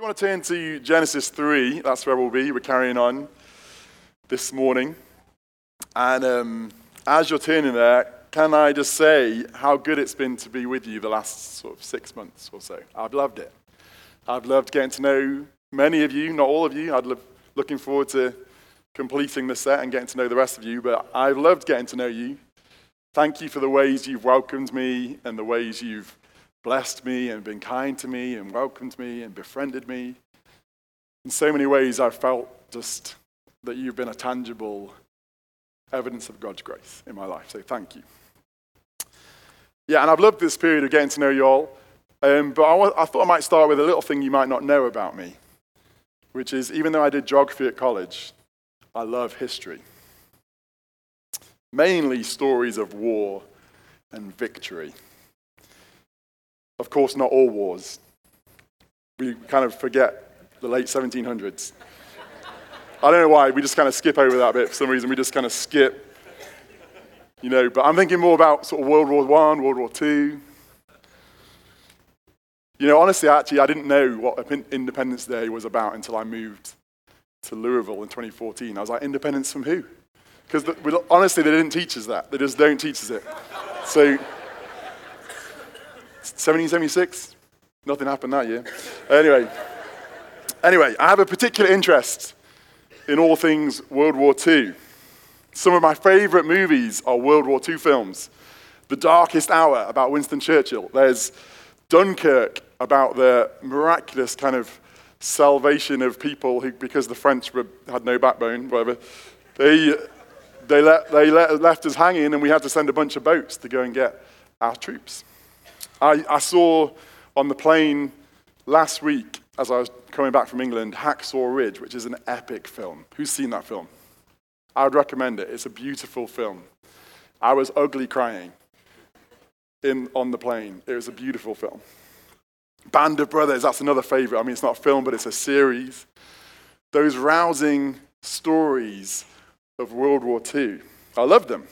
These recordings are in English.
you want to turn to Genesis 3, that's where we'll be. We're carrying on this morning. And um, as you're turning there, can I just say how good it's been to be with you the last sort of six months or so? I've loved it. I've loved getting to know many of you, not all of you. I'd love looking forward to completing the set and getting to know the rest of you, but I've loved getting to know you. Thank you for the ways you've welcomed me and the ways you've blessed me and been kind to me and welcomed me and befriended me. In so many ways, I've felt just that you've been a tangible evidence of God's grace in my life. So thank you. Yeah, and I've loved this period of getting to know you all. Um, but I, I thought I might start with a little thing you might not know about me, which is even though I did geography at college, I love history. Mainly stories of war and victory. Of course, not all wars. We kind of forget the late 1700s. I don't know why, we just kind of skip over that bit for some reason. We just kind of skip, you know. But I'm thinking more about sort of World War One, World War Two. You know, honestly, actually, I didn't know what Independence Day was about until I moved to Louisville in 2014. I was like, independence from who? Because honestly, they didn't teach us that. They just don't teach us it. So 1776? Nothing happened that year. Anyway, anyway, I have a particular interest in all things World War II. Some of my favorite movies are World War II films. The Darkest Hour about Winston Churchill. There's Dunkirk about the miraculous kind of salvation of people who, because the French were, had no backbone, whatever, they, they, let, they let, left us hanging and we had to send a bunch of boats to go and get our troops. I, I saw on the plane last week, as I was coming back from England, Hacksaw Ridge, which is an epic film. Who's seen that film? I would recommend it. It's a beautiful film. I was ugly crying in, on the plane. It was a beautiful film. Band of Brothers, that's another favorite. I mean, it's not a film, but it's a series. Those rousing stories of World War II. I love them.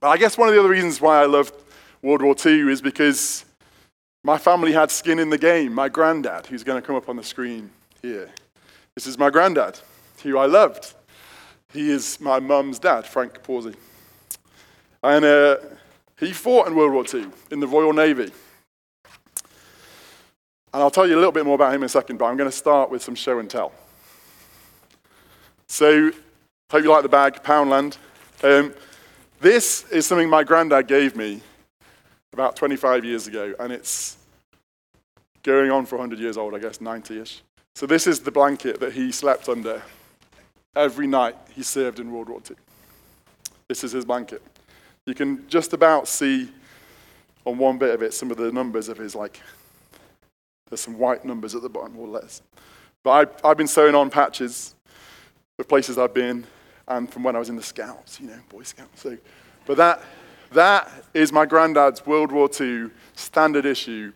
But I guess one of the other reasons why I love World War II is because my family had skin in the game. My granddad, who's going to come up on the screen here. This is my granddad, who I loved. He is my mum's dad, Frank Pawsey. And uh, he fought in World War II in the Royal Navy. And I'll tell you a little bit more about him in a second, but I'm going to start with some show and tell. So, hope you like the bag, Poundland. Um, this is something my granddad gave me about 25 years ago, and it's going on for 100 years old, I guess, 90 ish. So, this is the blanket that he slept under every night he served in World War II. This is his blanket. You can just about see on one bit of it some of the numbers of his, like, there's some white numbers at the bottom, or less. But I've, I've been sewing on patches of places I've been and from when I was in the Scouts, you know, Boy Scouts. So, but that that is my granddad's World War II standard issue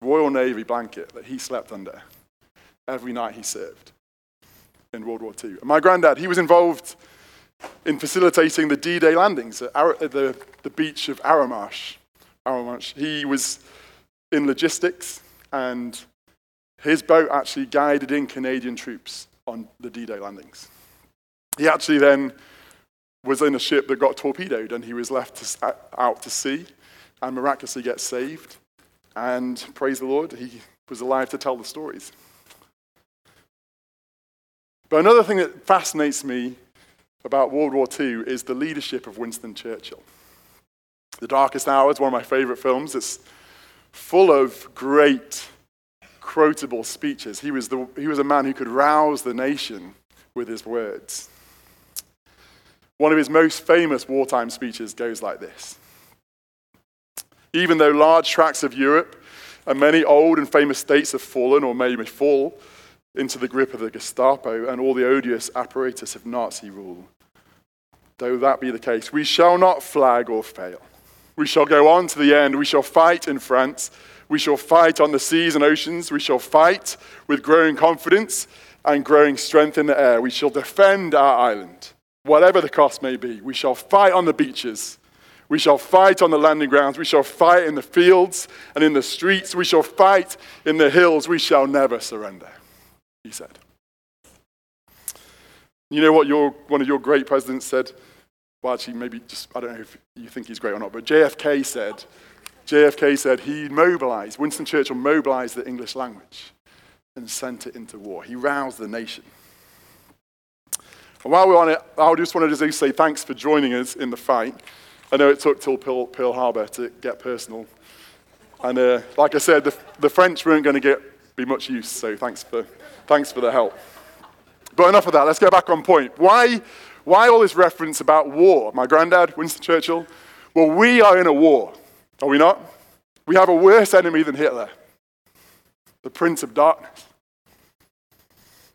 Royal Navy blanket that he slept under every night he served in World War II. And my granddad, he was involved in facilitating the D Day landings at, Ar- at the, the beach of Arromanches. Arromanches. He was in logistics, and his boat actually guided in Canadian troops on the D Day landings. He actually then was in a ship that got torpedoed and he was left to, out to sea and miraculously gets saved. And praise the Lord, he was alive to tell the stories. But another thing that fascinates me about World War II is the leadership of Winston Churchill. The Darkest Hour is one of my favorite films. It's full of great, quotable speeches. He was, the, he was a man who could rouse the nation with his words. One of his most famous wartime speeches goes like this Even though large tracts of Europe and many old and famous states have fallen or may fall into the grip of the Gestapo and all the odious apparatus of Nazi rule, though that be the case, we shall not flag or fail. We shall go on to the end. We shall fight in France. We shall fight on the seas and oceans. We shall fight with growing confidence and growing strength in the air. We shall defend our island whatever the cost may be. We shall fight on the beaches. We shall fight on the landing grounds. We shall fight in the fields and in the streets. We shall fight in the hills. We shall never surrender, he said. You know what your, one of your great presidents said? Well, actually, maybe just, I don't know if you think he's great or not, but JFK said, JFK said he mobilized, Winston Churchill mobilized the English language and sent it into war. He roused the nation. And while we're on it, I just wanted to say thanks for joining us in the fight. I know it took till Pearl, Pearl Harbor to get personal. And uh, like I said, the, the French weren't going to get be much use, so thanks for, thanks for the help. But enough of that, let's go back on point. Why, why all this reference about war? My granddad, Winston Churchill, well, we are in a war, are we not? We have a worse enemy than Hitler, the Prince of Darkness.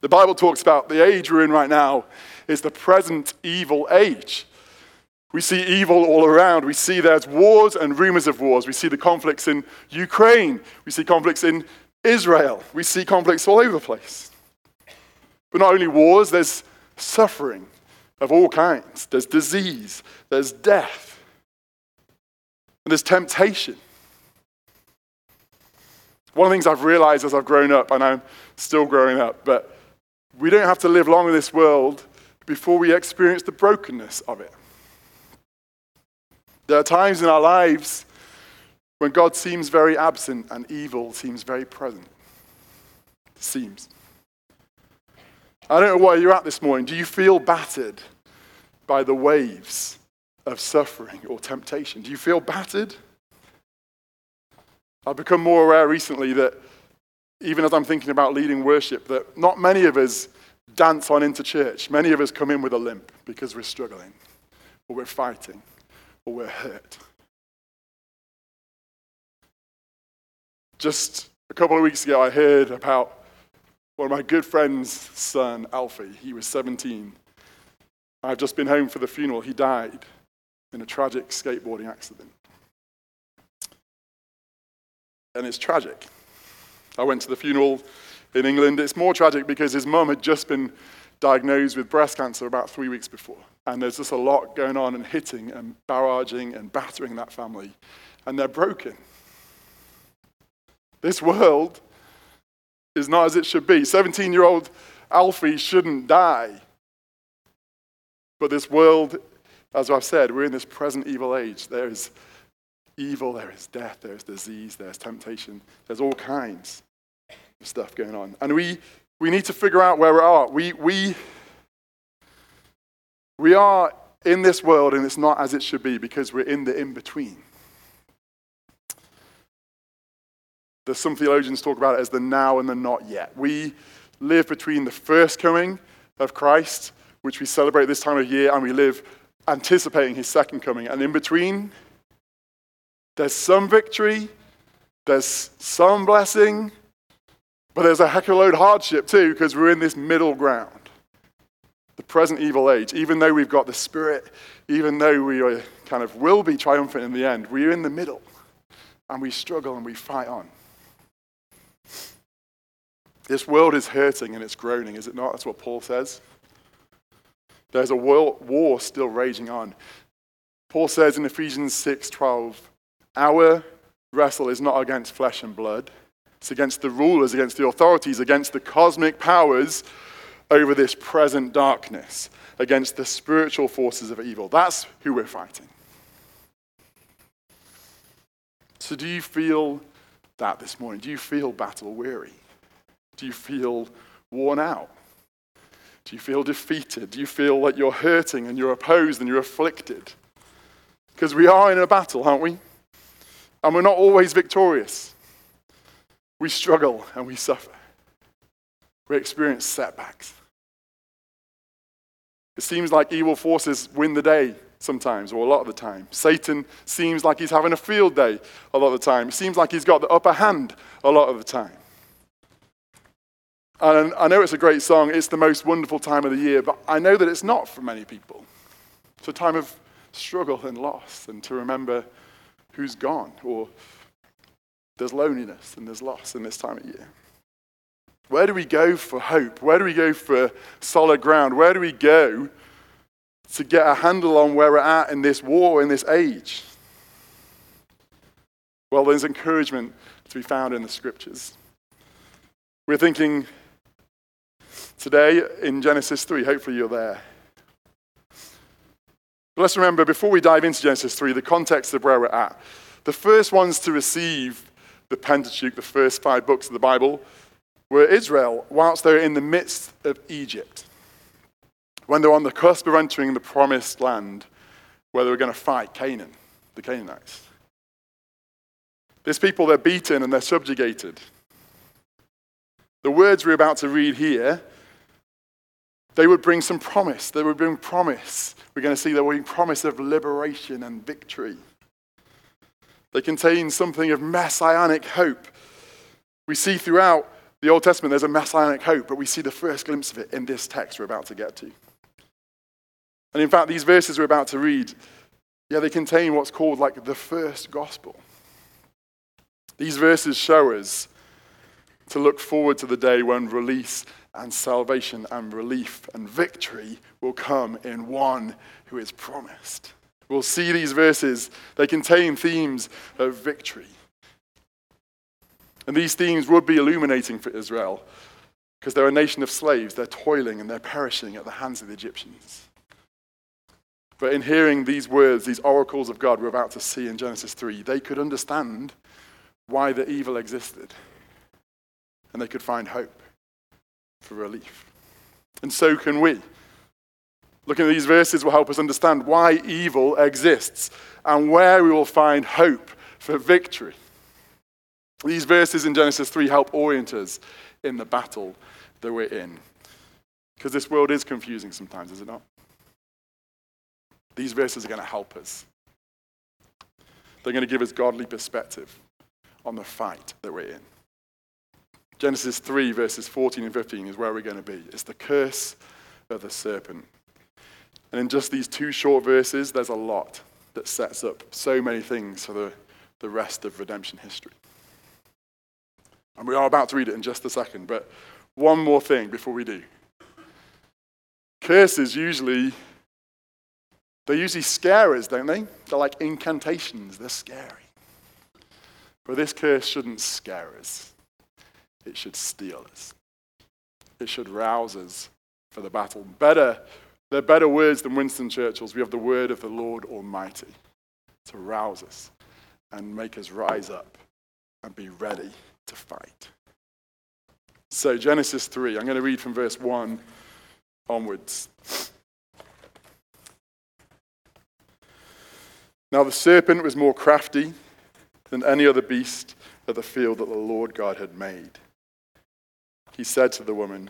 The Bible talks about the age we're in right now is the present evil age. We see evil all around. We see there's wars and rumors of wars. We see the conflicts in Ukraine. We see conflicts in Israel. We see conflicts all over the place. But not only wars, there's suffering of all kinds. There's disease. There's death. And there's temptation. One of the things I've realized as I've grown up, and I'm still growing up, but we don't have to live long in this world before we experience the brokenness of it. There are times in our lives when God seems very absent and evil seems very present. Seems. I don't know where you're at this morning. Do you feel battered by the waves of suffering or temptation? Do you feel battered? I've become more aware recently that even as I'm thinking about leading worship, that not many of us dance on into church. Many of us come in with a limp because we're struggling, or we're fighting, or we're hurt. Just a couple of weeks ago, I heard about one of my good friend's son, Alfie. He was 17. I've just been home for the funeral. He died in a tragic skateboarding accident. And it's tragic. I went to the funeral in England. It's more tragic because his mum had just been diagnosed with breast cancer about three weeks before. And there's just a lot going on and hitting and barraging and battering that family. And they're broken. This world is not as it should be. 17 year old Alfie shouldn't die. But this world, as I've said, we're in this present evil age. There is evil, there is death, there is disease, there's temptation, there's all kinds stuff going on. And we, we need to figure out where we are. We, we, we are in this world and it's not as it should be because we're in the in between. There's some theologians talk about it as the now and the not yet. We live between the first coming of Christ, which we celebrate this time of year, and we live anticipating his second coming. And in between, there's some victory, there's some blessing, but there's a heck of a load of hardship too, because we're in this middle ground. The present evil age, even though we've got the Spirit, even though we are kind of will be triumphant in the end, we're in the middle and we struggle and we fight on. This world is hurting and it's groaning, is it not? That's what Paul says. There's a war still raging on. Paul says in Ephesians 6:12, our wrestle is not against flesh and blood. It's against the rulers, against the authorities, against the cosmic powers over this present darkness, against the spiritual forces of evil. That's who we're fighting. So, do you feel that this morning? Do you feel battle weary? Do you feel worn out? Do you feel defeated? Do you feel like you're hurting and you're opposed and you're afflicted? Because we are in a battle, aren't we? And we're not always victorious. We struggle and we suffer. We experience setbacks. It seems like evil forces win the day sometimes, or a lot of the time. Satan seems like he's having a field day a lot of the time. It seems like he's got the upper hand a lot of the time. And I know it's a great song, it's the most wonderful time of the year, but I know that it's not for many people. It's a time of struggle and loss, and to remember who's gone, or there's loneliness and there's loss in this time of year. Where do we go for hope? Where do we go for solid ground? Where do we go to get a handle on where we're at in this war, in this age? Well, there's encouragement to be found in the scriptures. We're thinking today in Genesis 3. Hopefully, you're there. But let's remember, before we dive into Genesis 3, the context of where we're at. The first ones to receive the Pentateuch, the first five books of the Bible, were Israel, whilst they were in the midst of Egypt. When they were on the cusp of entering the promised land, where they were going to fight Canaan, the Canaanites. These people, they're beaten and they're subjugated. The words we're about to read here, they would bring some promise. They would bring promise. We're going to see that we promise of liberation and victory. They contain something of messianic hope. We see throughout the Old Testament there's a messianic hope, but we see the first glimpse of it in this text we're about to get to. And in fact, these verses we're about to read, yeah, they contain what's called like the first gospel. These verses show us to look forward to the day when release and salvation and relief and victory will come in one who is promised. We'll see these verses, they contain themes of victory. And these themes would be illuminating for Israel because they're a nation of slaves. They're toiling and they're perishing at the hands of the Egyptians. But in hearing these words, these oracles of God we're about to see in Genesis 3, they could understand why the evil existed. And they could find hope for relief. And so can we. Looking at these verses will help us understand why evil exists and where we will find hope for victory. These verses in Genesis 3 help orient us in the battle that we're in. Because this world is confusing sometimes, is it not? These verses are going to help us. They're going to give us godly perspective on the fight that we're in. Genesis 3, verses 14 and 15 is where we're going to be. It's the curse of the serpent. And in just these two short verses, there's a lot that sets up so many things for the, the rest of redemption history. And we are about to read it in just a second, but one more thing before we do. Curses usually, they usually scare us, don't they? They're like incantations, they're scary. But this curse shouldn't scare us, it should steel us. It should rouse us for the battle. Better, they're better words than Winston Churchill's. We have the word of the Lord Almighty to rouse us and make us rise up and be ready to fight. So, Genesis 3, I'm going to read from verse 1 onwards. Now, the serpent was more crafty than any other beast of the field that the Lord God had made. He said to the woman,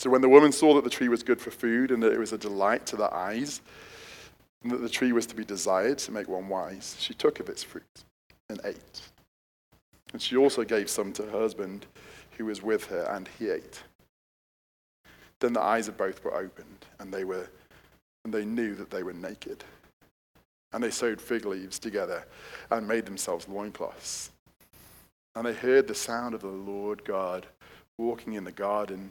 So when the woman saw that the tree was good for food and that it was a delight to the eyes, and that the tree was to be desired to make one wise, she took of its fruit and ate. And she also gave some to her husband who was with her, and he ate. Then the eyes of both were opened, and they were and they knew that they were naked. And they sewed fig leaves together and made themselves loincloths. And they heard the sound of the Lord God walking in the garden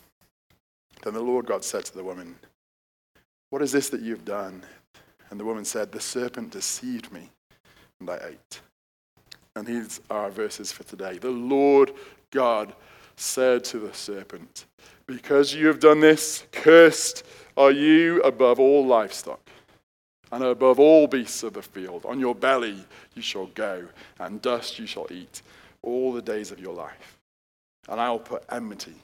Then the Lord God said to the woman, What is this that you have done? And the woman said, The serpent deceived me, and I ate. And these are our verses for today. The Lord God said to the serpent, Because you have done this, cursed are you above all livestock and above all beasts of the field. On your belly you shall go, and dust you shall eat all the days of your life. And I will put enmity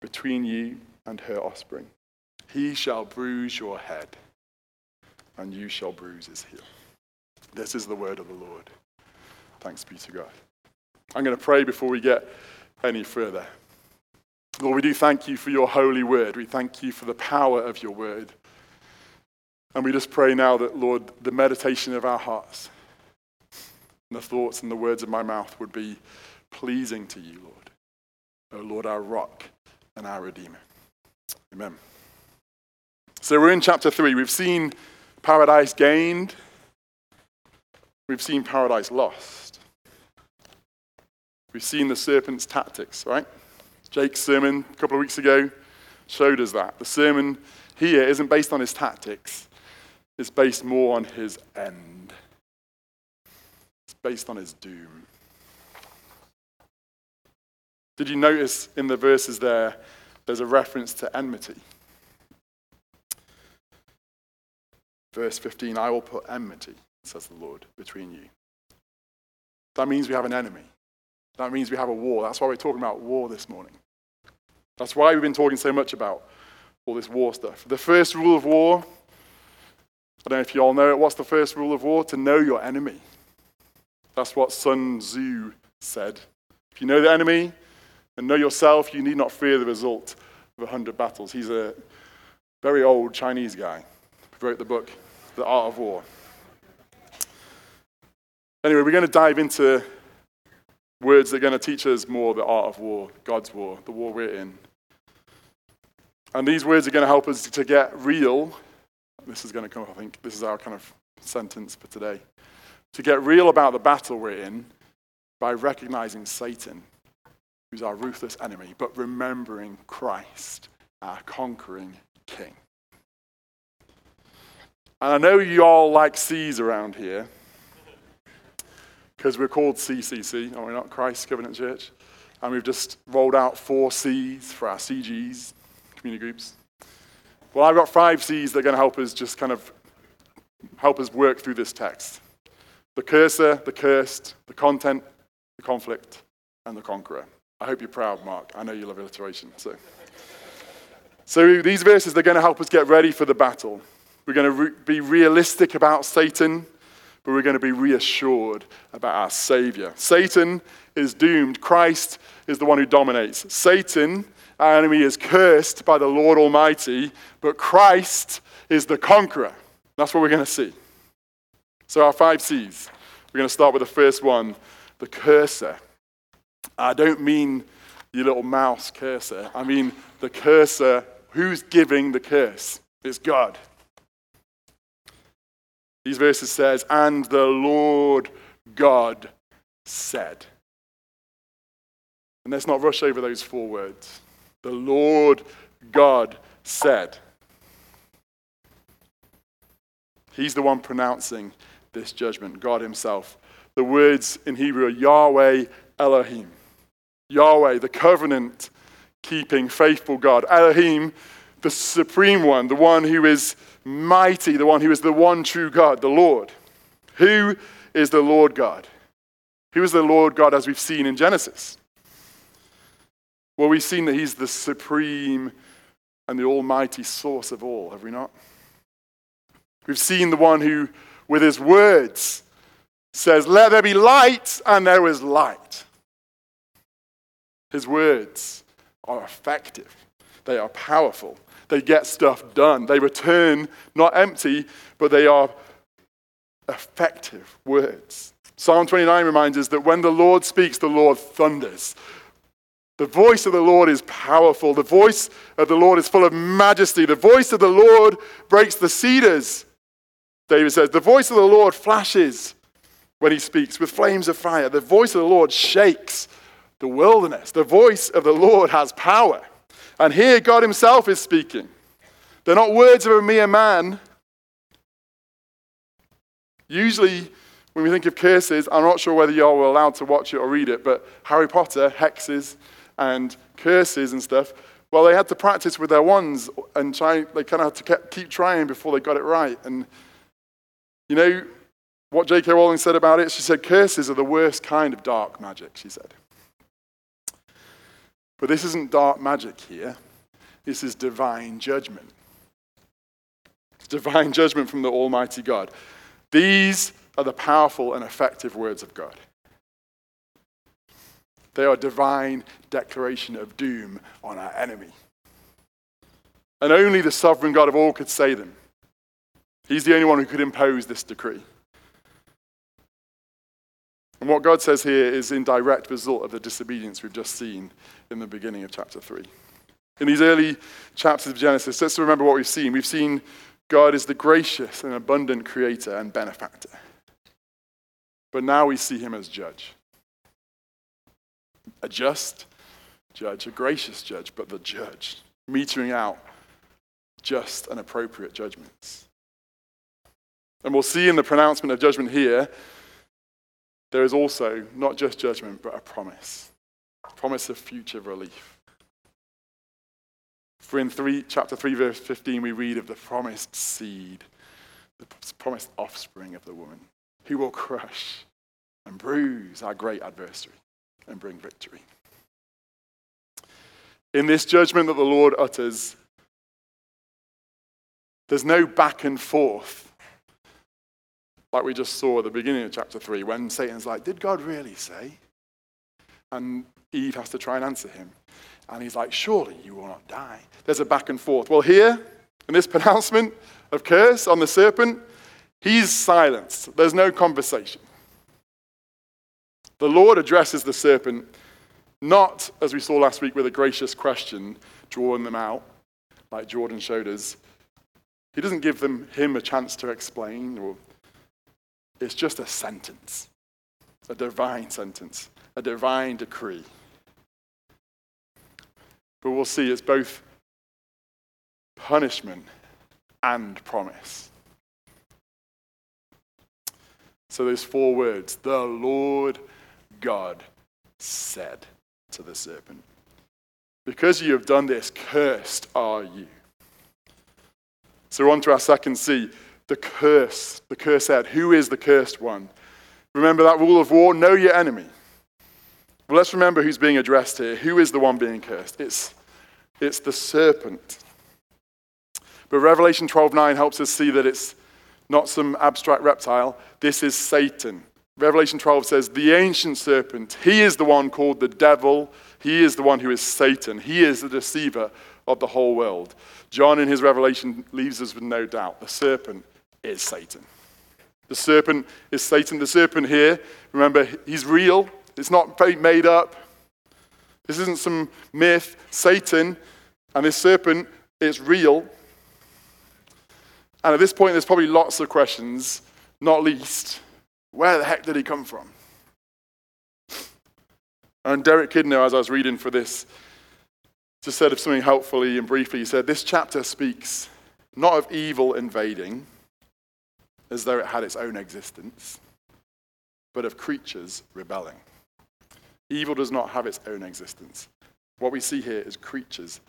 between you and her offspring. He shall bruise your head, and you shall bruise his heel. This is the word of the Lord. Thanks be to God. I'm going to pray before we get any further. Lord, we do thank you for your holy word. We thank you for the power of your word. And we just pray now that, Lord, the meditation of our hearts and the thoughts and the words of my mouth would be pleasing to you, Lord. O oh, Lord, our rock and our redeemer. Amen. So we're in chapter 3. We've seen paradise gained, we've seen paradise lost. We've seen the serpent's tactics, right? Jake's sermon a couple of weeks ago showed us that. The sermon here isn't based on his tactics, it's based more on his end. It's based on his doom. Did you notice in the verses there, there's a reference to enmity? Verse 15 I will put enmity, says the Lord, between you. That means we have an enemy. That means we have a war. That's why we're talking about war this morning. That's why we've been talking so much about all this war stuff. The first rule of war I don't know if you all know it. What's the first rule of war? To know your enemy. That's what Sun Tzu said. If you know the enemy and know yourself, you need not fear the result of a hundred battles. He's a very old Chinese guy who wrote the book, The Art of War. Anyway, we're going to dive into words that are going to teach us more the art of war, God's war, the war we're in. And these words are going to help us to get real this is going to come up, I think. This is our kind of sentence for today. To get real about the battle we're in by recognizing Satan, who's our ruthless enemy, but remembering Christ, our conquering king. And I know you all like C's around here because we're called CCC, are we not? Christ Covenant Church. And we've just rolled out four C's for our CGs, community groups. Well, I've got five C's that are going to help us just kind of help us work through this text the cursor, the cursed, the content, the conflict, and the conqueror. I hope you're proud, Mark. I know you love alliteration. So, so these verses, they're going to help us get ready for the battle. We're going to re- be realistic about Satan, but we're going to be reassured about our Savior. Satan is doomed. Christ is the one who dominates. Satan our enemy is cursed by the Lord Almighty, but Christ is the conqueror. That's what we're going to see. So, our five C's. We're going to start with the first one the cursor. I don't mean your little mouse cursor, I mean the cursor. Who's giving the curse? It's God. These verses says, and the Lord God said. And let's not rush over those four words. The Lord God said. He's the one pronouncing this judgment, God Himself. The words in Hebrew are Yahweh Elohim. Yahweh, the covenant keeping, faithful God. Elohim, the supreme one, the one who is mighty, the one who is the one true God, the Lord. Who is the Lord God? Who is the Lord God as we've seen in Genesis? Well, we've seen that he's the supreme and the almighty source of all, have we not? We've seen the one who, with his words, says, Let there be light, and there is light. His words are effective, they are powerful, they get stuff done. They return not empty, but they are effective words. Psalm 29 reminds us that when the Lord speaks, the Lord thunders. The voice of the Lord is powerful. The voice of the Lord is full of majesty. The voice of the Lord breaks the cedars. David says, The voice of the Lord flashes when he speaks with flames of fire. The voice of the Lord shakes the wilderness. The voice of the Lord has power. And here God himself is speaking. They're not words of a mere man. Usually, when we think of curses, I'm not sure whether y'all were allowed to watch it or read it, but Harry Potter, hexes, and curses and stuff, well, they had to practice with their wands and try, they kind of had to keep trying before they got it right. And You know what J.K. Rowling said about it? She said, Curses are the worst kind of dark magic, she said. But this isn't dark magic here, this is divine judgment. It's divine judgment from the Almighty God. These are the powerful and effective words of God. They are divine declaration of doom on our enemy. And only the sovereign God of all could say them. He's the only one who could impose this decree. And what God says here is in direct result of the disobedience we've just seen in the beginning of chapter 3. In these early chapters of Genesis, let's remember what we've seen. We've seen God is the gracious and abundant creator and benefactor. But now we see him as judge. A just judge, a gracious judge, but the judge, metering out just and appropriate judgments. And we'll see in the pronouncement of judgment here, there is also not just judgment, but a promise. A promise of future relief. For in three, chapter 3, verse 15, we read of the promised seed, the promised offspring of the woman, who will crush and bruise our great adversary and bring victory. In this judgment that the Lord utters, there's no back and forth like we just saw at the beginning of chapter 3 when Satan's like, Did God really say? And Eve has to try and answer him. And he's like, Surely you will not die. There's a back and forth. Well, here, in this pronouncement of curse on the serpent, he's silenced. There's no conversation. The Lord addresses the serpent not, as we saw last week, with a gracious question, drawing them out, like Jordan showed us. He doesn't give them, him a chance to explain, or it's just a sentence, a divine sentence, a divine decree. But we'll see it's both punishment and promise. So those four words, the Lord God said to the serpent, Because you have done this, cursed are you. So, on to our second C the curse. The curse said, Who is the cursed one? Remember that rule of war know your enemy. Well, let's remember who's being addressed here. Who is the one being cursed? It's, it's the serpent. But Revelation 12:9 helps us see that it's not some abstract reptile. This is Satan. Revelation 12 says, The ancient serpent, he is the one called the devil. He is the one who is Satan. He is the deceiver of the whole world. John, in his revelation, leaves us with no doubt. The serpent is Satan. The serpent is Satan. The serpent here, remember, he's real. It's not made up. This isn't some myth. Satan and this serpent is real. And at this point, there's probably lots of questions, not least, where the heck did he come from? And Derek Kidner, as I was reading for this, just said of something helpfully and briefly. He said, This chapter speaks not of evil invading, as though it had its own existence, but of creatures rebelling. Evil does not have its own existence. What we see here is creatures,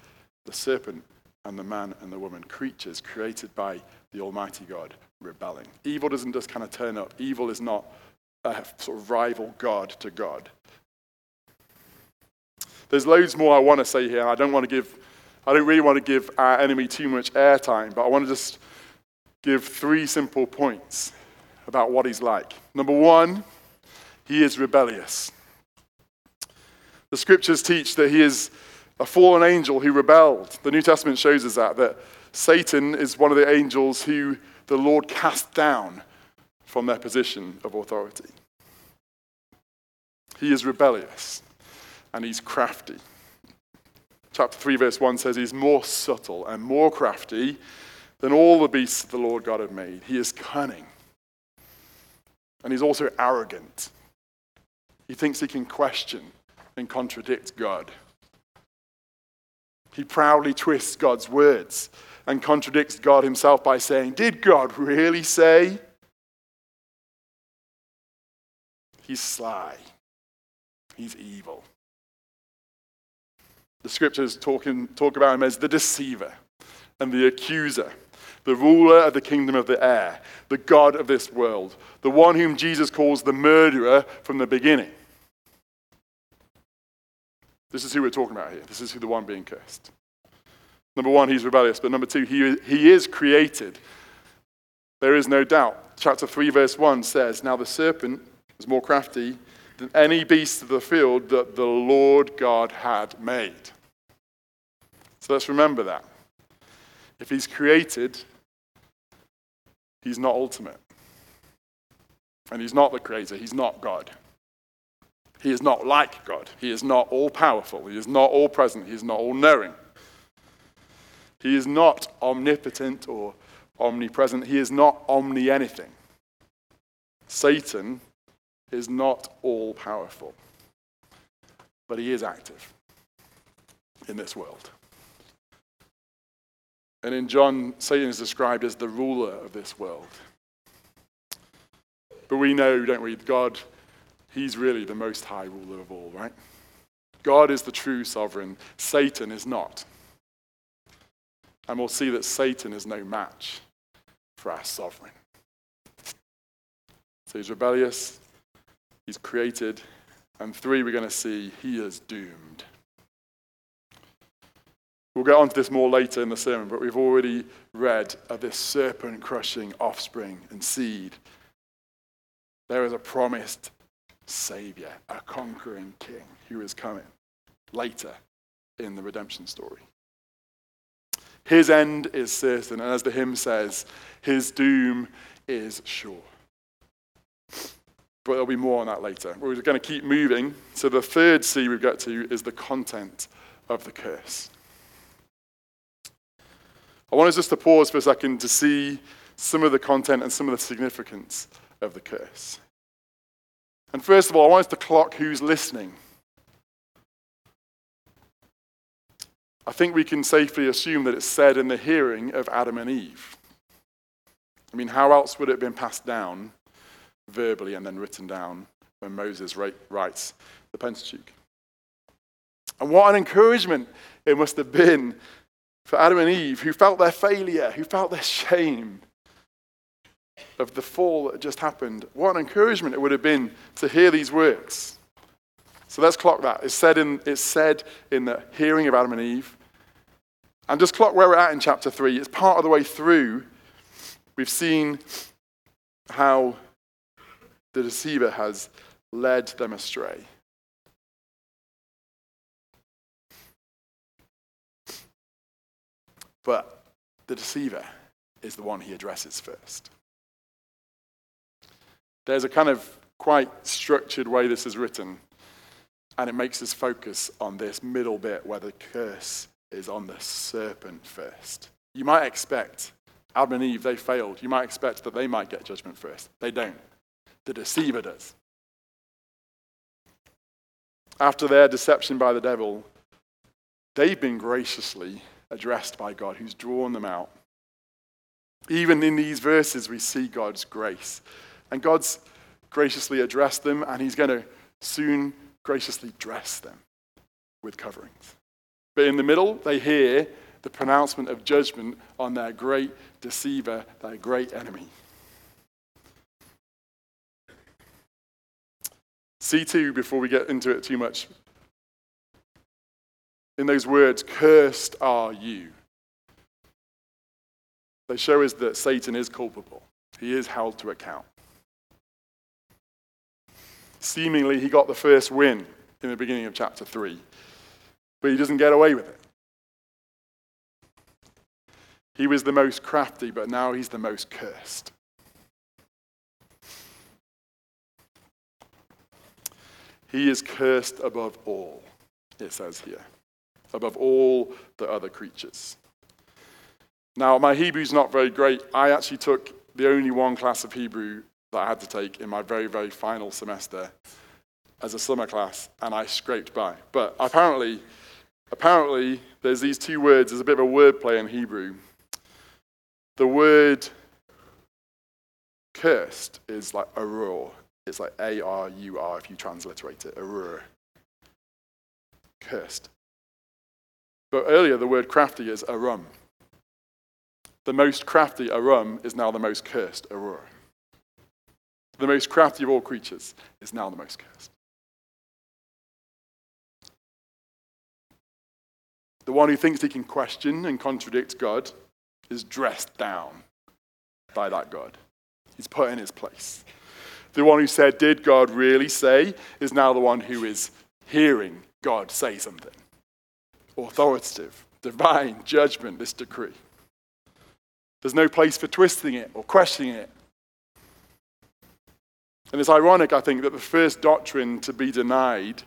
the serpent and the man and the woman, creatures created by the Almighty God rebelling. Evil doesn't just kind of turn up. Evil is not a sort of rival God to God. There's loads more I want to say here. I don't want to give, I don't really want to give our enemy too much airtime, but I want to just give three simple points about what he's like. Number one, he is rebellious. The scriptures teach that he is a fallen angel who rebelled. The New Testament shows us that, that Satan is one of the angels who the Lord cast down from their position of authority. He is rebellious and he's crafty. Chapter 3, verse 1 says he's more subtle and more crafty than all the beasts that the Lord God had made. He is cunning. And he's also arrogant. He thinks he can question and contradict God. He proudly twists God's words and contradicts God himself by saying, Did God really say? He's sly. He's evil. The scriptures talk, in, talk about him as the deceiver and the accuser. The ruler of the kingdom of the air, the God of this world, the one whom Jesus calls the murderer from the beginning. This is who we're talking about here. This is who the one being cursed. Number one, he's rebellious, but number two, he, he is created. There is no doubt. Chapter 3, verse 1 says, Now the serpent was more crafty than any beast of the field that the Lord God had made. So let's remember that. If he's created, he's not ultimate. And he's not the creator, he's not God. He is not like God. He is not all powerful. He is not all present. He is not all knowing. He is not omnipotent or omnipresent. He is not omni anything. Satan is not all powerful, but he is active in this world. And in John, Satan is described as the ruler of this world. But we know, don't we, God, he's really the most high ruler of all, right? God is the true sovereign, Satan is not. And we'll see that Satan is no match for our sovereign. So he's rebellious, he's created, and three, we're going to see he is doomed. We'll get onto this more later in the sermon, but we've already read of this serpent crushing offspring and seed. There is a promised Savior, a conquering king who is coming later in the redemption story. His end is certain, and as the hymn says, his doom is sure. But there'll be more on that later. We're going to keep moving. So the third C we've got to is the content of the curse. I want us just to pause for a second to see some of the content and some of the significance of the curse. And first of all, I want us to clock who's listening. I think we can safely assume that it's said in the hearing of Adam and Eve. I mean, how else would it have been passed down verbally and then written down when Moses writes the Pentateuch? And what an encouragement it must have been for Adam and Eve, who felt their failure, who felt their shame of the fall that had just happened. What an encouragement it would have been to hear these words. So let's clock that. It's said in, it's said in the hearing of Adam and Eve. And just clock where we're at in chapter 3. It's part of the way through. We've seen how the deceiver has led them astray. But the deceiver is the one he addresses first. There's a kind of quite structured way this is written. And it makes us focus on this middle bit where the curse is on the serpent first. You might expect Adam and Eve, they failed. You might expect that they might get judgment first. They don't. The deceiver does. After their deception by the devil, they've been graciously addressed by God who's drawn them out. Even in these verses, we see God's grace. And God's graciously addressed them, and He's going to soon graciously dress them with coverings. But in the middle, they hear the pronouncement of judgment on their great deceiver, their great enemy. C2, before we get into it too much, in those words, cursed are you. They show us that Satan is culpable, he is held to account. Seemingly, he got the first win in the beginning of chapter 3, but he doesn't get away with it. He was the most crafty, but now he's the most cursed. He is cursed above all, it says here, above all the other creatures. Now, my Hebrew's not very great. I actually took the only one class of Hebrew that I had to take in my very, very final semester as a summer class, and I scraped by. But apparently, apparently, there's these two words. There's a bit of a word play in Hebrew. The word cursed is like arur. It's like A R U R if you transliterate it. Arur. Cursed. But earlier, the word crafty is arum. The most crafty Arum is now the most cursed Arur. The most crafty of all creatures is now the most cursed. The one who thinks he can question and contradict God is dressed down by that God. He's put in his place. The one who said, Did God really say? is now the one who is hearing God say something. Authoritative, divine judgment, this decree. There's no place for twisting it or questioning it. And it's ironic, I think, that the first doctrine to be denied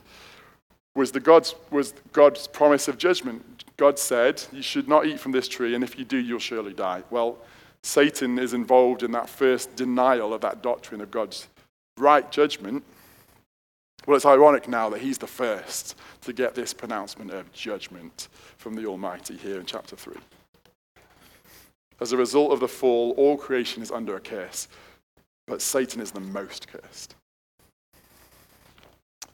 was, the God's, was God's promise of judgment. God said, You should not eat from this tree, and if you do, you'll surely die. Well, Satan is involved in that first denial of that doctrine of God's right judgment. Well, it's ironic now that he's the first to get this pronouncement of judgment from the Almighty here in chapter 3. As a result of the fall, all creation is under a curse, but Satan is the most cursed.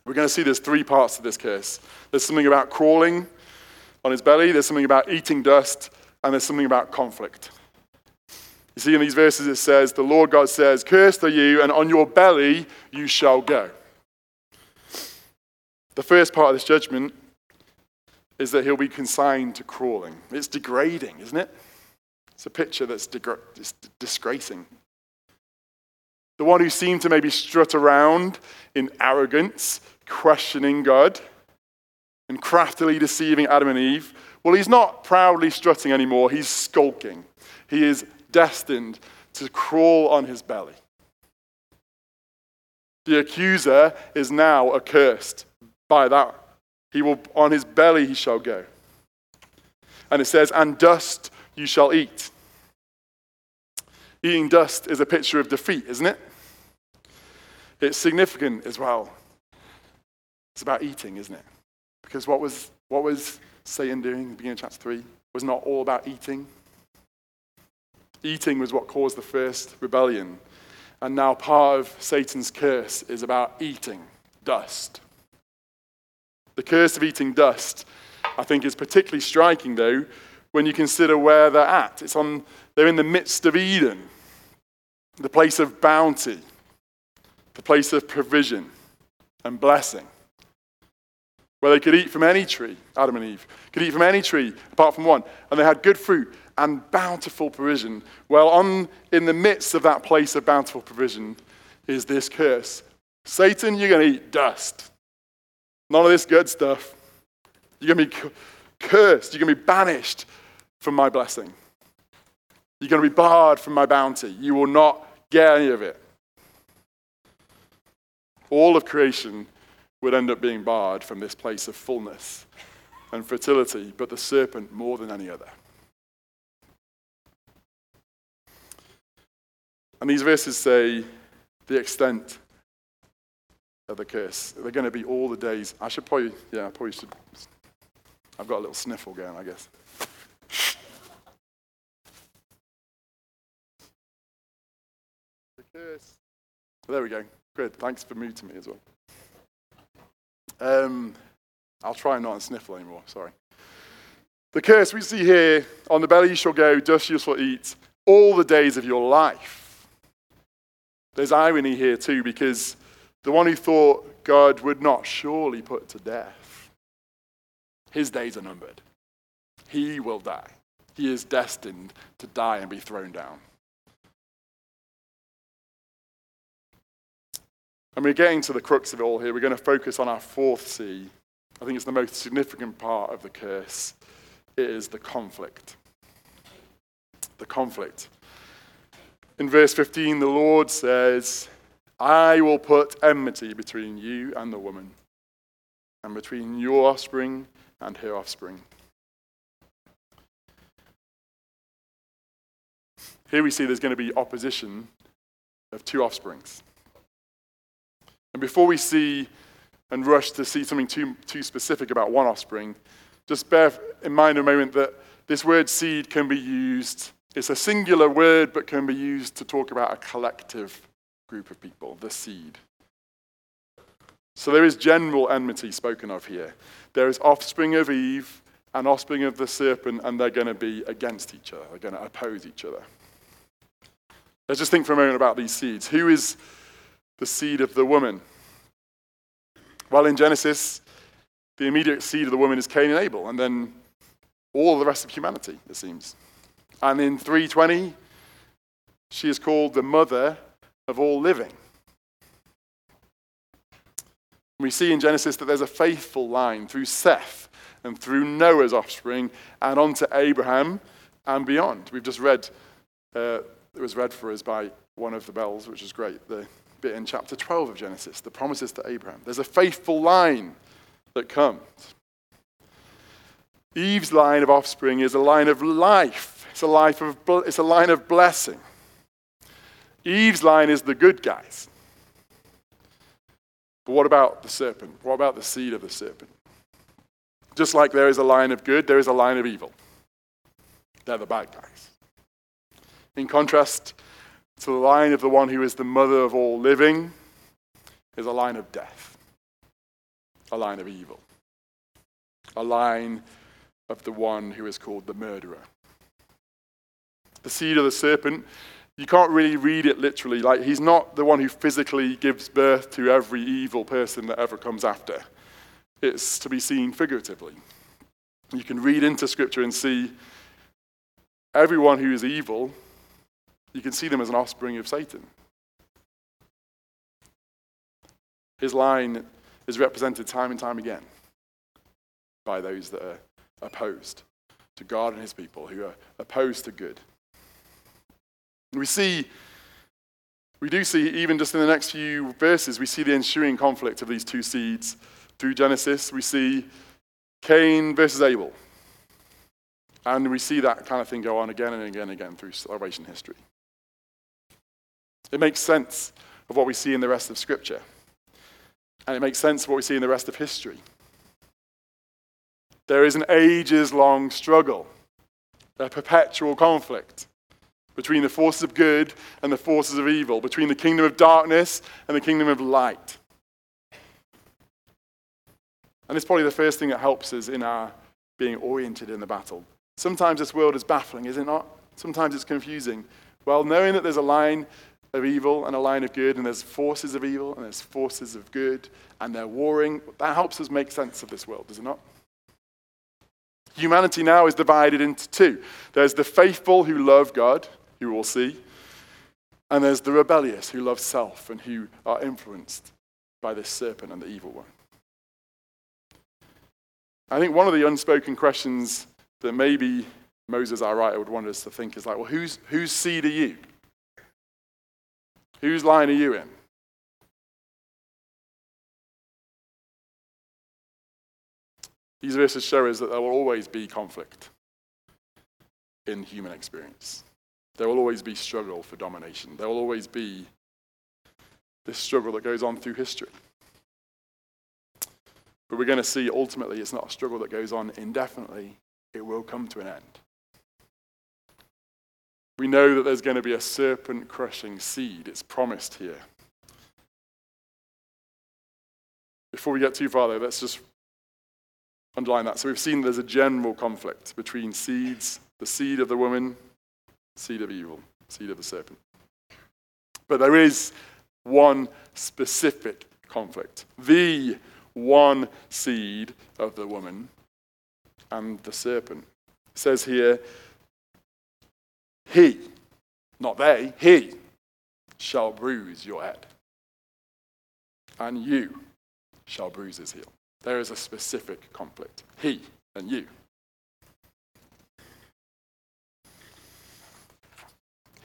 We're going to see there's three parts to this curse. There's something about crawling on his belly, there's something about eating dust, and there's something about conflict. You see, in these verses it says, The Lord God says, Cursed are you, and on your belly you shall go. The first part of this judgment is that he'll be consigned to crawling. It's degrading, isn't it? It's a picture that's degra- disgracing. The one who seemed to maybe strut around in arrogance, questioning God, and craftily deceiving Adam and Eve, well, he's not proudly strutting anymore, he's skulking. He is destined to crawl on his belly. The accuser is now accursed by that. He will, on his belly he shall go. And it says, and dust you shall eat. Eating dust is a picture of defeat, isn't it? It's significant as well. It's about eating, isn't it? Because what was, what was Satan doing in the beginning of chapter 3 was not all about eating. Eating was what caused the first rebellion. And now part of Satan's curse is about eating dust. The curse of eating dust, I think, is particularly striking, though, when you consider where they're at. It's on, they're in the midst of Eden, the place of bounty, the place of provision and blessing, where they could eat from any tree, Adam and Eve, could eat from any tree apart from one, and they had good fruit and bountiful provision. Well, on, in the midst of that place of bountiful provision is this curse Satan, you're going to eat dust. None of this good stuff. You're going to be cursed. You're going to be banished from my blessing. You're going to be barred from my bounty. You will not get any of it. All of creation would end up being barred from this place of fullness and fertility, but the serpent more than any other. And these verses say the extent of the curse. They're going to be all the days. I should probably, yeah, I probably should. I've got a little sniffle going, I guess. The curse. There we go. Good. Thanks for muting me as well. Um, I'll try not to sniffle anymore. Sorry. The curse we see here on the belly you shall go, dust you shall eat, all the days of your life. There's irony here too, because the one who thought God would not surely put to death, his days are numbered. He will die. He is destined to die and be thrown down. And we're getting to the crux of it all here. We're going to focus on our fourth C. I think it's the most significant part of the curse. It is the conflict. The conflict. In verse 15, the Lord says, I will put enmity between you and the woman, and between your offspring and her offspring. Here we see there's going to be opposition of two offsprings. And before we see and rush to see something too, too specific about one offspring, just bear in mind a moment that this word seed can be used it's a singular word, but can be used to talk about a collective group of people, the seed. So there is general enmity spoken of here. There is offspring of Eve and offspring of the serpent, and they're going to be against each other. They're going to oppose each other. Let's just think for a moment about these seeds. Who is the seed of the woman? Well, in Genesis, the immediate seed of the woman is Cain and Abel, and then all the rest of humanity, it seems. And in 320, she is called the mother of all living. We see in Genesis that there's a faithful line through Seth and through Noah's offspring and on to Abraham and beyond. We've just read, uh, it was read for us by one of the bells, which is great, the bit in chapter 12 of Genesis, the promises to Abraham. There's a faithful line that comes. Eve's line of offspring is a line of life. It's a, life of, it's a line of blessing. Eve's line is the good guys. But what about the serpent? What about the seed of the serpent? Just like there is a line of good, there is a line of evil. They're the bad guys. In contrast to the line of the one who is the mother of all living, is a line of death, a line of evil, a line of the one who is called the murderer. The seed of the serpent you can't really read it literally. Like, he's not the one who physically gives birth to every evil person that ever comes after. It's to be seen figuratively. You can read into Scripture and see everyone who is evil, you can see them as an offspring of Satan. His line is represented time and time again by those that are opposed to God and his people, who are opposed to good. We see, we do see, even just in the next few verses, we see the ensuing conflict of these two seeds. Through Genesis, we see Cain versus Abel. And we see that kind of thing go on again and again and again through salvation history. It makes sense of what we see in the rest of Scripture. And it makes sense of what we see in the rest of history. There is an ages long struggle, a perpetual conflict between the forces of good and the forces of evil, between the kingdom of darkness and the kingdom of light. And it's probably the first thing that helps us in our being oriented in the battle. Sometimes this world is baffling, is it not? Sometimes it's confusing. Well, knowing that there's a line of evil and a line of good, and there's forces of evil and there's forces of good, and they're warring, that helps us make sense of this world, does it not? Humanity now is divided into two. There's the faithful who love God, who we'll see. And there's the rebellious who love self and who are influenced by this serpent and the evil one. I think one of the unspoken questions that maybe Moses, our writer, would want us to think is like, well, whose, whose seed are you? Whose line are you in? These verses show us that there will always be conflict in human experience. There will always be struggle for domination. There will always be this struggle that goes on through history. But we're going to see ultimately it's not a struggle that goes on indefinitely, it will come to an end. We know that there's going to be a serpent crushing seed. It's promised here. Before we get too far, though, let's just underline that. So we've seen there's a general conflict between seeds, the seed of the woman seed of evil, seed of the serpent. But there is one specific conflict the one seed of the woman and the serpent. It says here, he, not they, he shall bruise your head, and you shall bruise his heel. There is a specific conflict. He and you.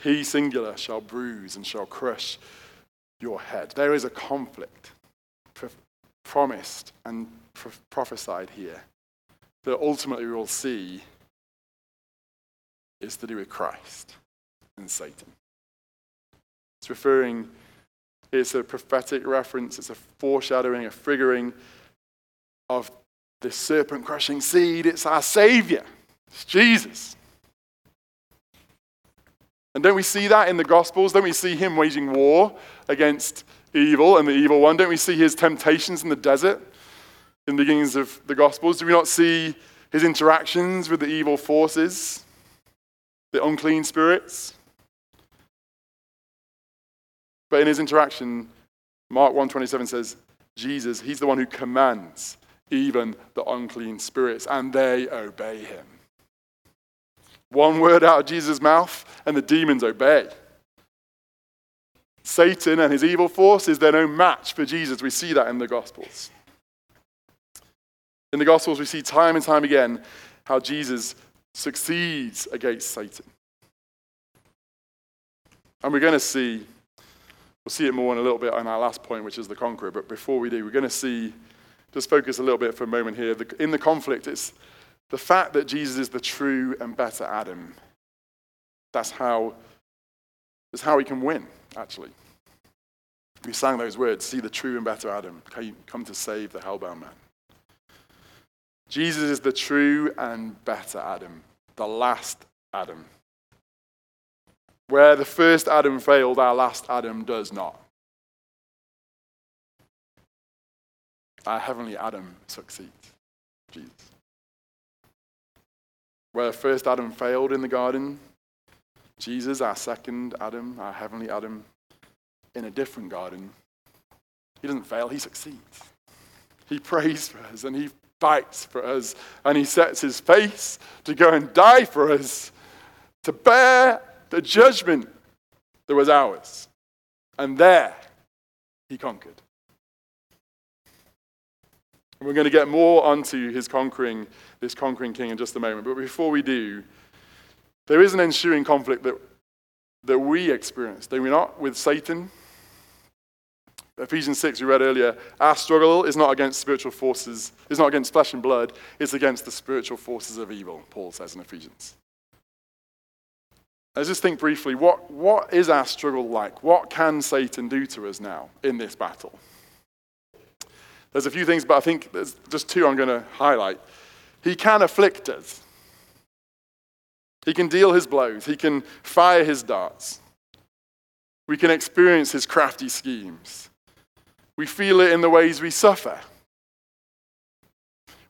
He, singular, shall bruise and shall crush your head. There is a conflict promised and prophesied here that ultimately we will see is to do with Christ and Satan. It's referring, it's a prophetic reference, it's a foreshadowing, a figuring of the serpent crushing seed. It's our Savior, it's Jesus. And don't we see that in the Gospels? Don't we see him waging war against evil and the evil one? Don't we see his temptations in the desert in the beginnings of the Gospels? Do we not see his interactions with the evil forces, the unclean spirits. But in his interaction, Mark 1:27 says, Jesus, he's the one who commands even the unclean spirits, and they obey him. One word out of Jesus' mouth, and the demons obey. Satan and his evil forces, they're no match for Jesus. We see that in the Gospels. In the Gospels, we see time and time again how Jesus succeeds against Satan. And we're going to see, we'll see it more in a little bit on our last point, which is the conqueror. But before we do, we're going to see, just focus a little bit for a moment here. In the conflict, it's the fact that Jesus is the true and better Adam. That's how, that's how he can win actually. We sang those words see the true and better Adam, come to save the hellbound man. Jesus is the true and better Adam, the last Adam. Where the first Adam failed, our last Adam does not. Our heavenly Adam succeeds. Jesus. Where first Adam failed in the garden, Jesus, our second Adam, our heavenly Adam, in a different garden, he doesn't fail, he succeeds. He prays for us and he fights for us and he sets his face to go and die for us, to bear the judgment that was ours. And there, he conquered. And we're going to get more onto his conquering, this conquering king in just a moment. But before we do, there is an ensuing conflict that, that we experience, do we not, with Satan? Ephesians 6, we read earlier, our struggle is not against spiritual forces, it's not against flesh and blood, it's against the spiritual forces of evil, Paul says in Ephesians. Let's just think briefly what, what is our struggle like? What can Satan do to us now in this battle? There's a few things, but I think there's just two I'm going to highlight. He can afflict us. He can deal his blows, he can fire his darts. We can experience his crafty schemes. We feel it in the ways we suffer.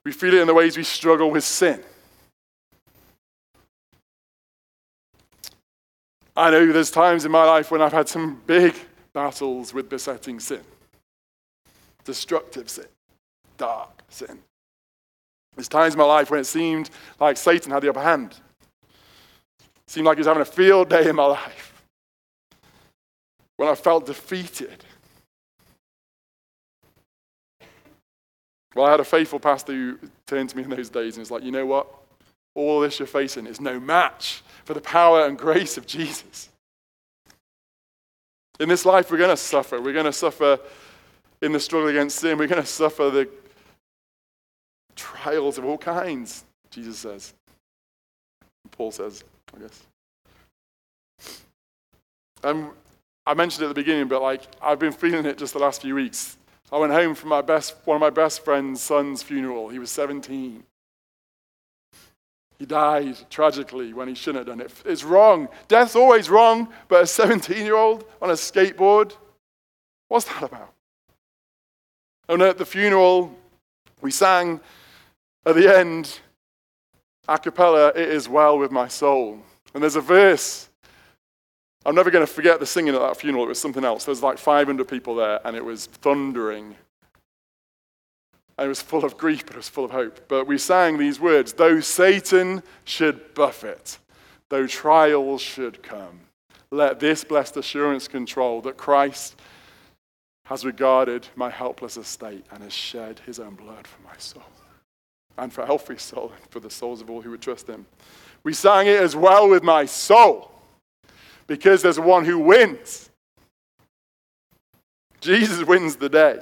We feel it in the ways we struggle with sin. I know there's times in my life when I've had some big battles with besetting sin, destructive sin, dark sin. There's times in my life when it seemed like Satan had the upper hand. Seemed like he was having a field day in my life. When I felt defeated. Well, I had a faithful pastor who turned to me in those days and was like, you know what? All this you're facing is no match for the power and grace of Jesus. In this life, we're going to suffer. We're going to suffer in the struggle against sin. We're going to suffer the trials of all kinds, Jesus says. Paul says. I guess. Um, I mentioned at the beginning, but like I've been feeling it just the last few weeks. I went home from my best, one of my best friend's son's funeral. He was 17. He died tragically when he shouldn't have done it. It's wrong. Death's always wrong, but a 17 year old on a skateboard, what's that about? And at the funeral, we sang at the end, a cappella, It is well with my soul. And there's a verse. I'm never going to forget the singing at that funeral. It was something else. There's like 500 people there, and it was thundering. And it was full of grief, but it was full of hope. But we sang these words Though Satan should buffet, though trials should come, let this blessed assurance control that Christ has regarded my helpless estate and has shed his own blood for my soul and for every soul and for the souls of all who would trust him. We sang it as well with my soul because there's one who wins. Jesus wins the day.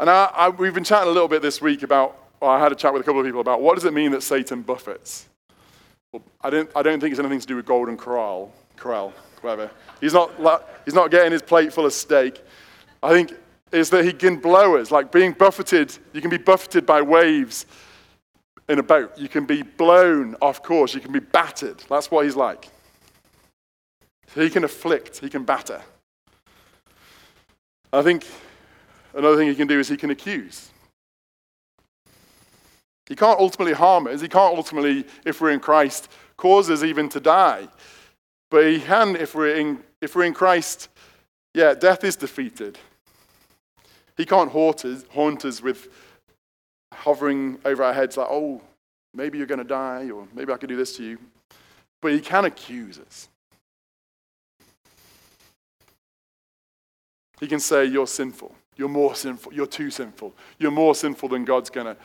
And I, I, we've been chatting a little bit this week about, well, I had a chat with a couple of people about what does it mean that Satan buffets? Well, I, don't, I don't think it's anything to do with Golden Corral, Corral, whatever. He's not, he's not getting his plate full of steak. I think is that he can blow us. Like being buffeted, you can be buffeted by waves in a boat. You can be blown off course. You can be battered. That's what he's like. He can afflict, he can batter. I think another thing he can do is he can accuse. He can't ultimately harm us. He can't ultimately, if we're in Christ, cause us even to die. But he can, if we're in, if we're in Christ, yeah, death is defeated. He can't haunt us, haunt us with hovering over our heads like, oh, maybe you're going to die, or maybe I could do this to you. But he can accuse us. He can say, You're sinful. You're more sinful. You're too sinful. You're more sinful than God's going to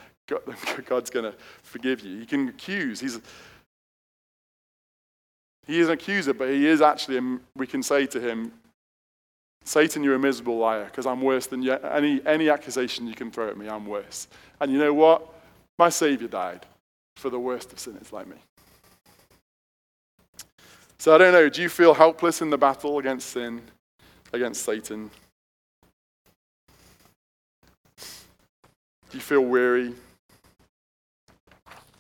God's to forgive you. He can accuse. He's, he is an accuser, but he is actually, we can say to him, Satan, you're a miserable liar because I'm worse than you. Any, any accusation you can throw at me, I'm worse. And you know what? My Savior died for the worst of sinners like me. So I don't know, do you feel helpless in the battle against sin, against Satan? Do you feel weary?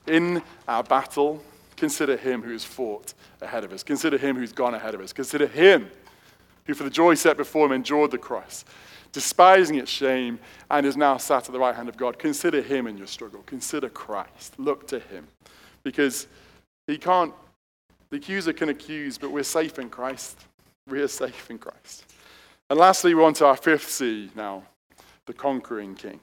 In our battle, consider him who has fought ahead of us. Consider him who's gone ahead of us. Consider him who, for the joy set before him, endured the cross, despising its shame, and is now sat at the right hand of God. Consider him in your struggle. Consider Christ. Look to him. Because he can't, the accuser can accuse, but we're safe in Christ. We are safe in Christ. And lastly, we're on to our fifth C now the conquering king.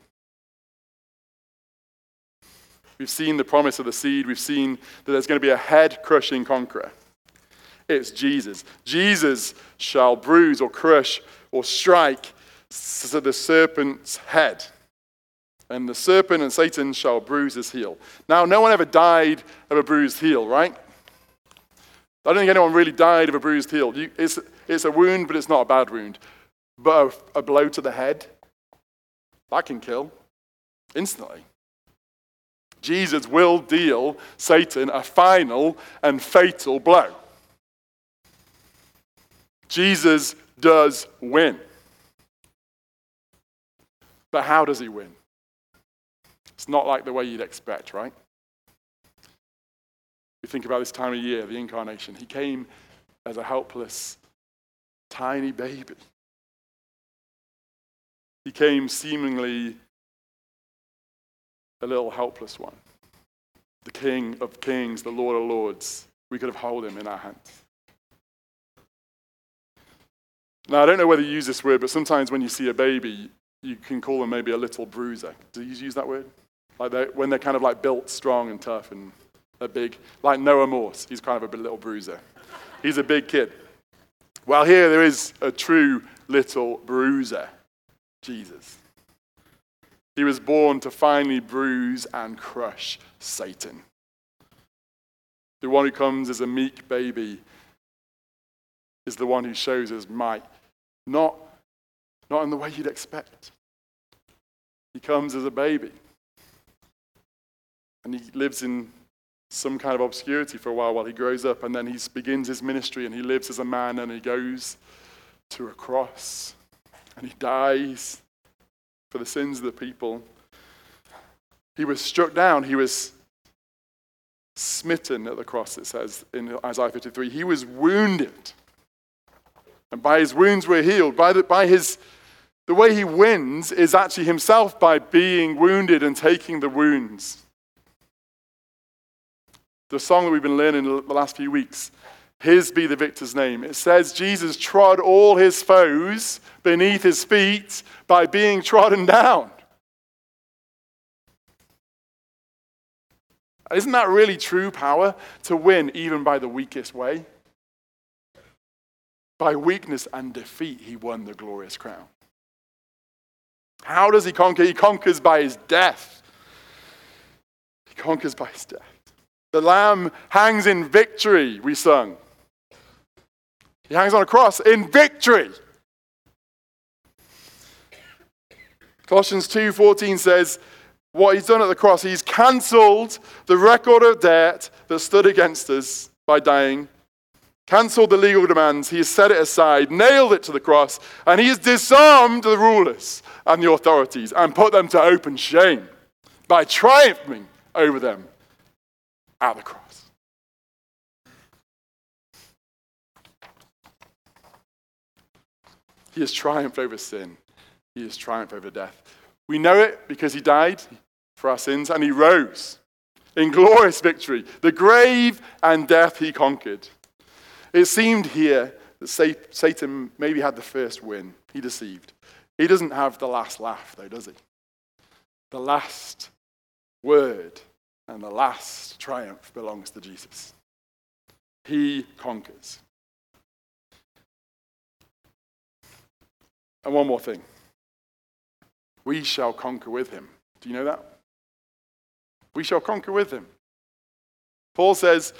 We've seen the promise of the seed. We've seen that there's going to be a head crushing conqueror. It's Jesus. Jesus shall bruise or crush or strike the serpent's head. And the serpent and Satan shall bruise his heel. Now, no one ever died of a bruised heel, right? I don't think anyone really died of a bruised heel. You, it's, it's a wound, but it's not a bad wound. But a, a blow to the head, that can kill instantly. Jesus will deal Satan a final and fatal blow. Jesus does win. But how does he win? It's not like the way you'd expect, right? We think about this time of year, the incarnation. He came as a helpless, tiny baby. He came seemingly a little helpless one. The King of kings, the Lord of lords. We could have held him in our hands. Now, I don't know whether you use this word, but sometimes when you see a baby, you can call them maybe a little bruiser. Do you use that word? Like they're, when they're kind of like built strong and tough and they're big. Like Noah Morse, he's kind of a little bruiser. He's a big kid. Well, here there is a true little bruiser, Jesus. He was born to finally bruise and crush Satan. The one who comes as a meek baby is the one who shows his might, not, not in the way you'd expect. He comes as a baby. And he lives in some kind of obscurity for a while while he grows up, and then he begins his ministry and he lives as a man and he goes to a cross and he dies for the sins of the people. He was struck down. He was smitten at the cross, it says in Isaiah 53. He was wounded. And by his wounds we're healed. By, the, by his, the way he wins is actually himself by being wounded and taking the wounds. The song that we've been learning the last few weeks, His be the victor's name. It says Jesus trod all his foes beneath his feet by being trodden down. Isn't that really true power to win even by the weakest way? By weakness and defeat, he won the glorious crown. How does he conquer? He conquers by his death. He conquers by his death. The Lamb hangs in victory, we sung. He hangs on a cross in victory. Colossians 2:14 says, what he's done at the cross, he's cancelled the record of debt that stood against us by dying, cancelled the legal demands, he has set it aside, nailed it to the cross, and he has disarmed the rulers and the authorities and put them to open shame by triumphing over them at the cross. He has triumphed over sin. He has triumphed over death. We know it because he died for our sins, and he rose in glorious victory. The grave and death he conquered. It seemed here that Satan maybe had the first win. He deceived. He doesn't have the last laugh, though, does he? The last word and the last triumph belongs to Jesus. He conquers. And one more thing we shall conquer with him. Do you know that? We shall conquer with him. Paul says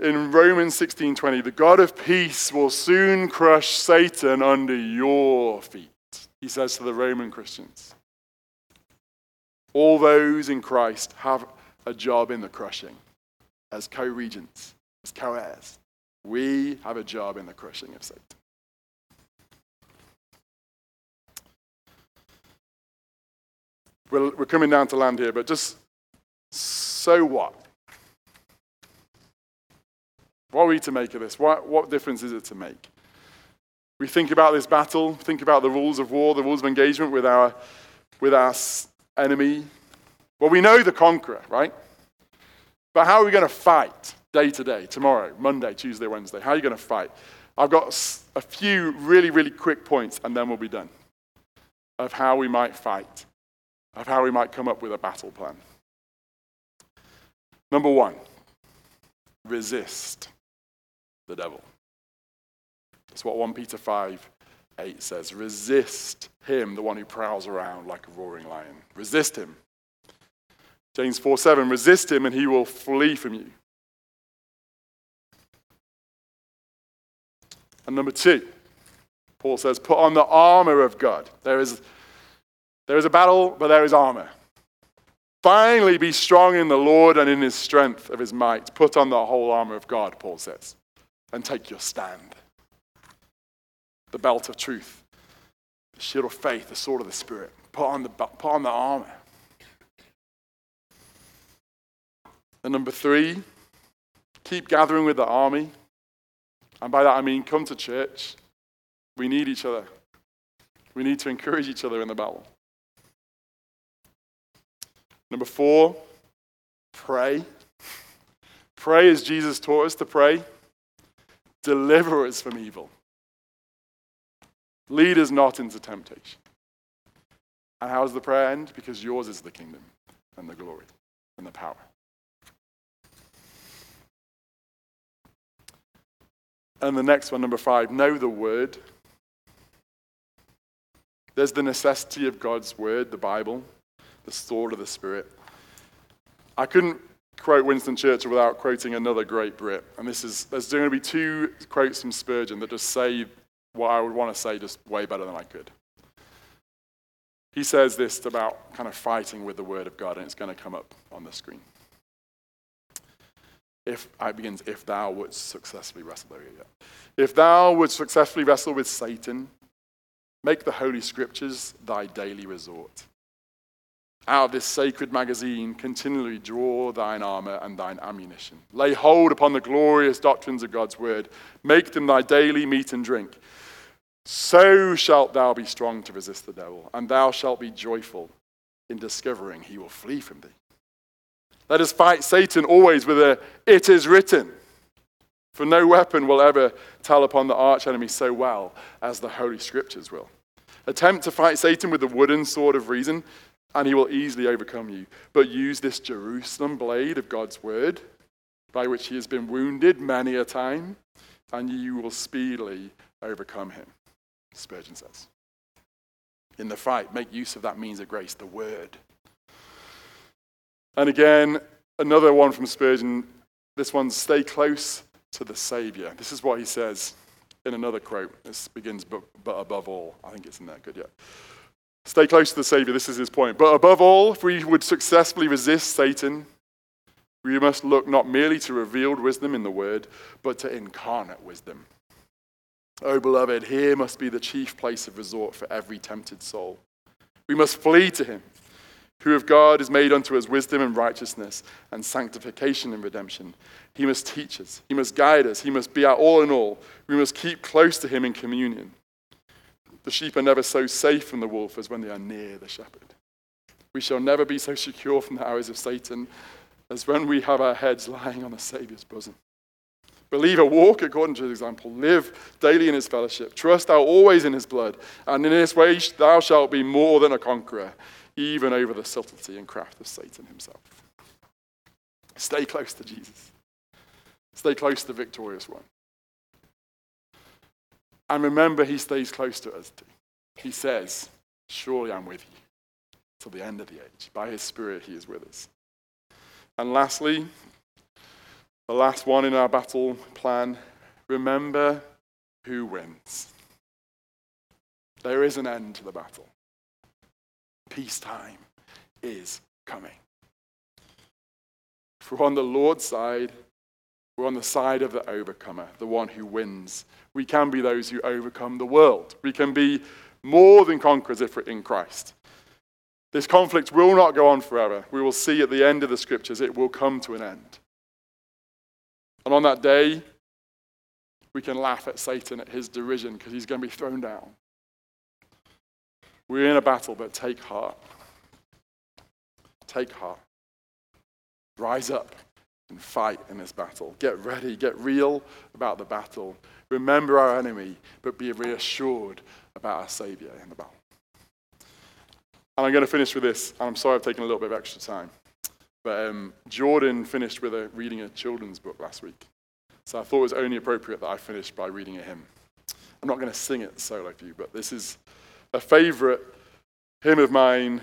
in Romans 16:20, "The God of peace will soon crush Satan under your feet." He says to the Roman Christians. All those in Christ have a job in the crushing as co-regents, as co-heirs. We have a job in the crushing of Satan. We're, we're coming down to land here, but just so what? What are we to make of this? What, what difference is it to make? We think about this battle, think about the rules of war, the rules of engagement with our, with our enemy. Well, we know the conqueror, right? But how are we going to fight day to day, tomorrow, Monday, Tuesday, Wednesday? How are you going to fight? I've got a few really, really quick points, and then we'll be done, of how we might fight, of how we might come up with a battle plan. Number one, resist the devil. That's what 1 Peter 5 8 says. Resist him, the one who prowls around like a roaring lion. Resist him. James 4 7, resist him and he will flee from you. And number two, Paul says, put on the armor of God. There is, there is a battle, but there is armor. Finally, be strong in the Lord and in his strength of his might. Put on the whole armor of God, Paul says, and take your stand. The belt of truth, the shield of faith, the sword of the Spirit. Put on the, put on the armor. And number three, keep gathering with the army. And by that I mean come to church. We need each other. We need to encourage each other in the battle. Number four, pray. Pray as Jesus taught us to pray. Deliver us from evil. Lead us not into temptation. And how does the prayer end? Because yours is the kingdom and the glory and the power. And the next one, number five, know the word. There's the necessity of God's word, the Bible the sword of the Spirit. I couldn't quote Winston Churchill without quoting another great Brit. And this is, there's going to be two quotes from Spurgeon that just say what I would want to say just way better than I could. He says this about kind of fighting with the Word of God, and it's going to come up on the screen. If I begins, if thou wouldst successfully wrestle, there you go. If thou wouldst successfully wrestle with Satan, make the Holy Scriptures thy daily resort out of this sacred magazine continually draw thine armor and thine ammunition. Lay hold upon the glorious doctrines of God's word. Make them thy daily meat and drink. So shalt thou be strong to resist the devil, and thou shalt be joyful in discovering he will flee from thee. Let us fight Satan always with a it is written. For no weapon will ever tell upon the arch enemy so well as the Holy Scriptures will. Attempt to fight Satan with the wooden sword of reason and he will easily overcome you. But use this Jerusalem blade of God's word, by which he has been wounded many a time, and you will speedily overcome him, Spurgeon says. In the fight, make use of that means of grace, the word. And again, another one from Spurgeon. This one, stay close to the Savior. This is what he says in another quote. This begins, but, but above all. I think it's in there. Good, yeah. Stay close to the Savior, this is his point. But above all, if we would successfully resist Satan, we must look not merely to revealed wisdom in the Word, but to incarnate wisdom. Oh, beloved, here must be the chief place of resort for every tempted soul. We must flee to him, who of God is made unto us wisdom and righteousness and sanctification and redemption. He must teach us, he must guide us, he must be our all in all. We must keep close to him in communion. The sheep are never so safe from the wolf as when they are near the shepherd. We shall never be so secure from the arrows of Satan as when we have our heads lying on the Saviour's bosom. Believer, walk according to his example. Live daily in his fellowship. Trust thou always in his blood. And in this way thou shalt be more than a conqueror, even over the subtlety and craft of Satan himself. Stay close to Jesus. Stay close to the victorious one. And remember, he stays close to us too. He says, Surely I'm with you till the end of the age. By his Spirit, he is with us. And lastly, the last one in our battle plan remember who wins. There is an end to the battle. Peacetime is coming. If we're on the Lord's side, we're on the side of the overcomer, the one who wins. We can be those who overcome the world. We can be more than conquerors if we're in Christ. This conflict will not go on forever. We will see at the end of the scriptures it will come to an end. And on that day, we can laugh at Satan at his derision because he's going to be thrown down. We're in a battle, but take heart. Take heart. Rise up and fight in this battle. Get ready, get real about the battle. Remember our enemy, but be reassured about our Savior in the battle. And I'm going to finish with this. I'm sorry I've taken a little bit of extra time. But um, Jordan finished with a, reading a children's book last week. So I thought it was only appropriate that I finished by reading a hymn. I'm not going to sing it solo for you, but this is a favorite hymn of mine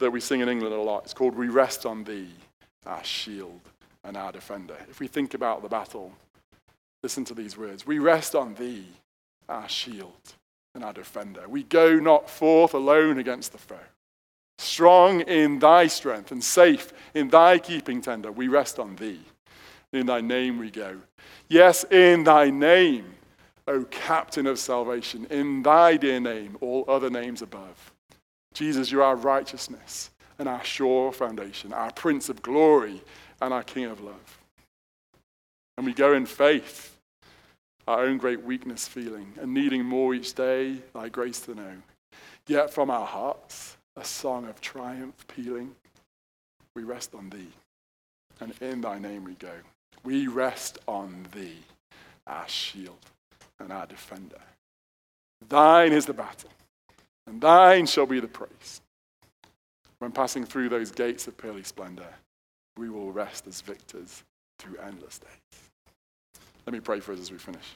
that we sing in England a lot. It's called We Rest on Thee, our shield and our defender. If we think about the battle, listen to these words We rest on Thee, our shield and our defender. We go not forth alone against the foe. Strong in thy strength and safe in thy keeping tender, we rest on thee. In thy name we go. Yes, in thy name, O captain of salvation, in thy dear name, all other names above. Jesus, you are righteousness and our sure foundation, our Prince of glory and our King of love. And we go in faith, our own great weakness feeling, and needing more each day, thy grace to know. Yet from our hearts, a song of triumph pealing. We rest on thee, and in thy name we go. We rest on thee, our shield and our defender. Thine is the battle, and thine shall be the praise. When passing through those gates of pearly splendor, we will rest as victors through endless days. Let me pray for us as we finish.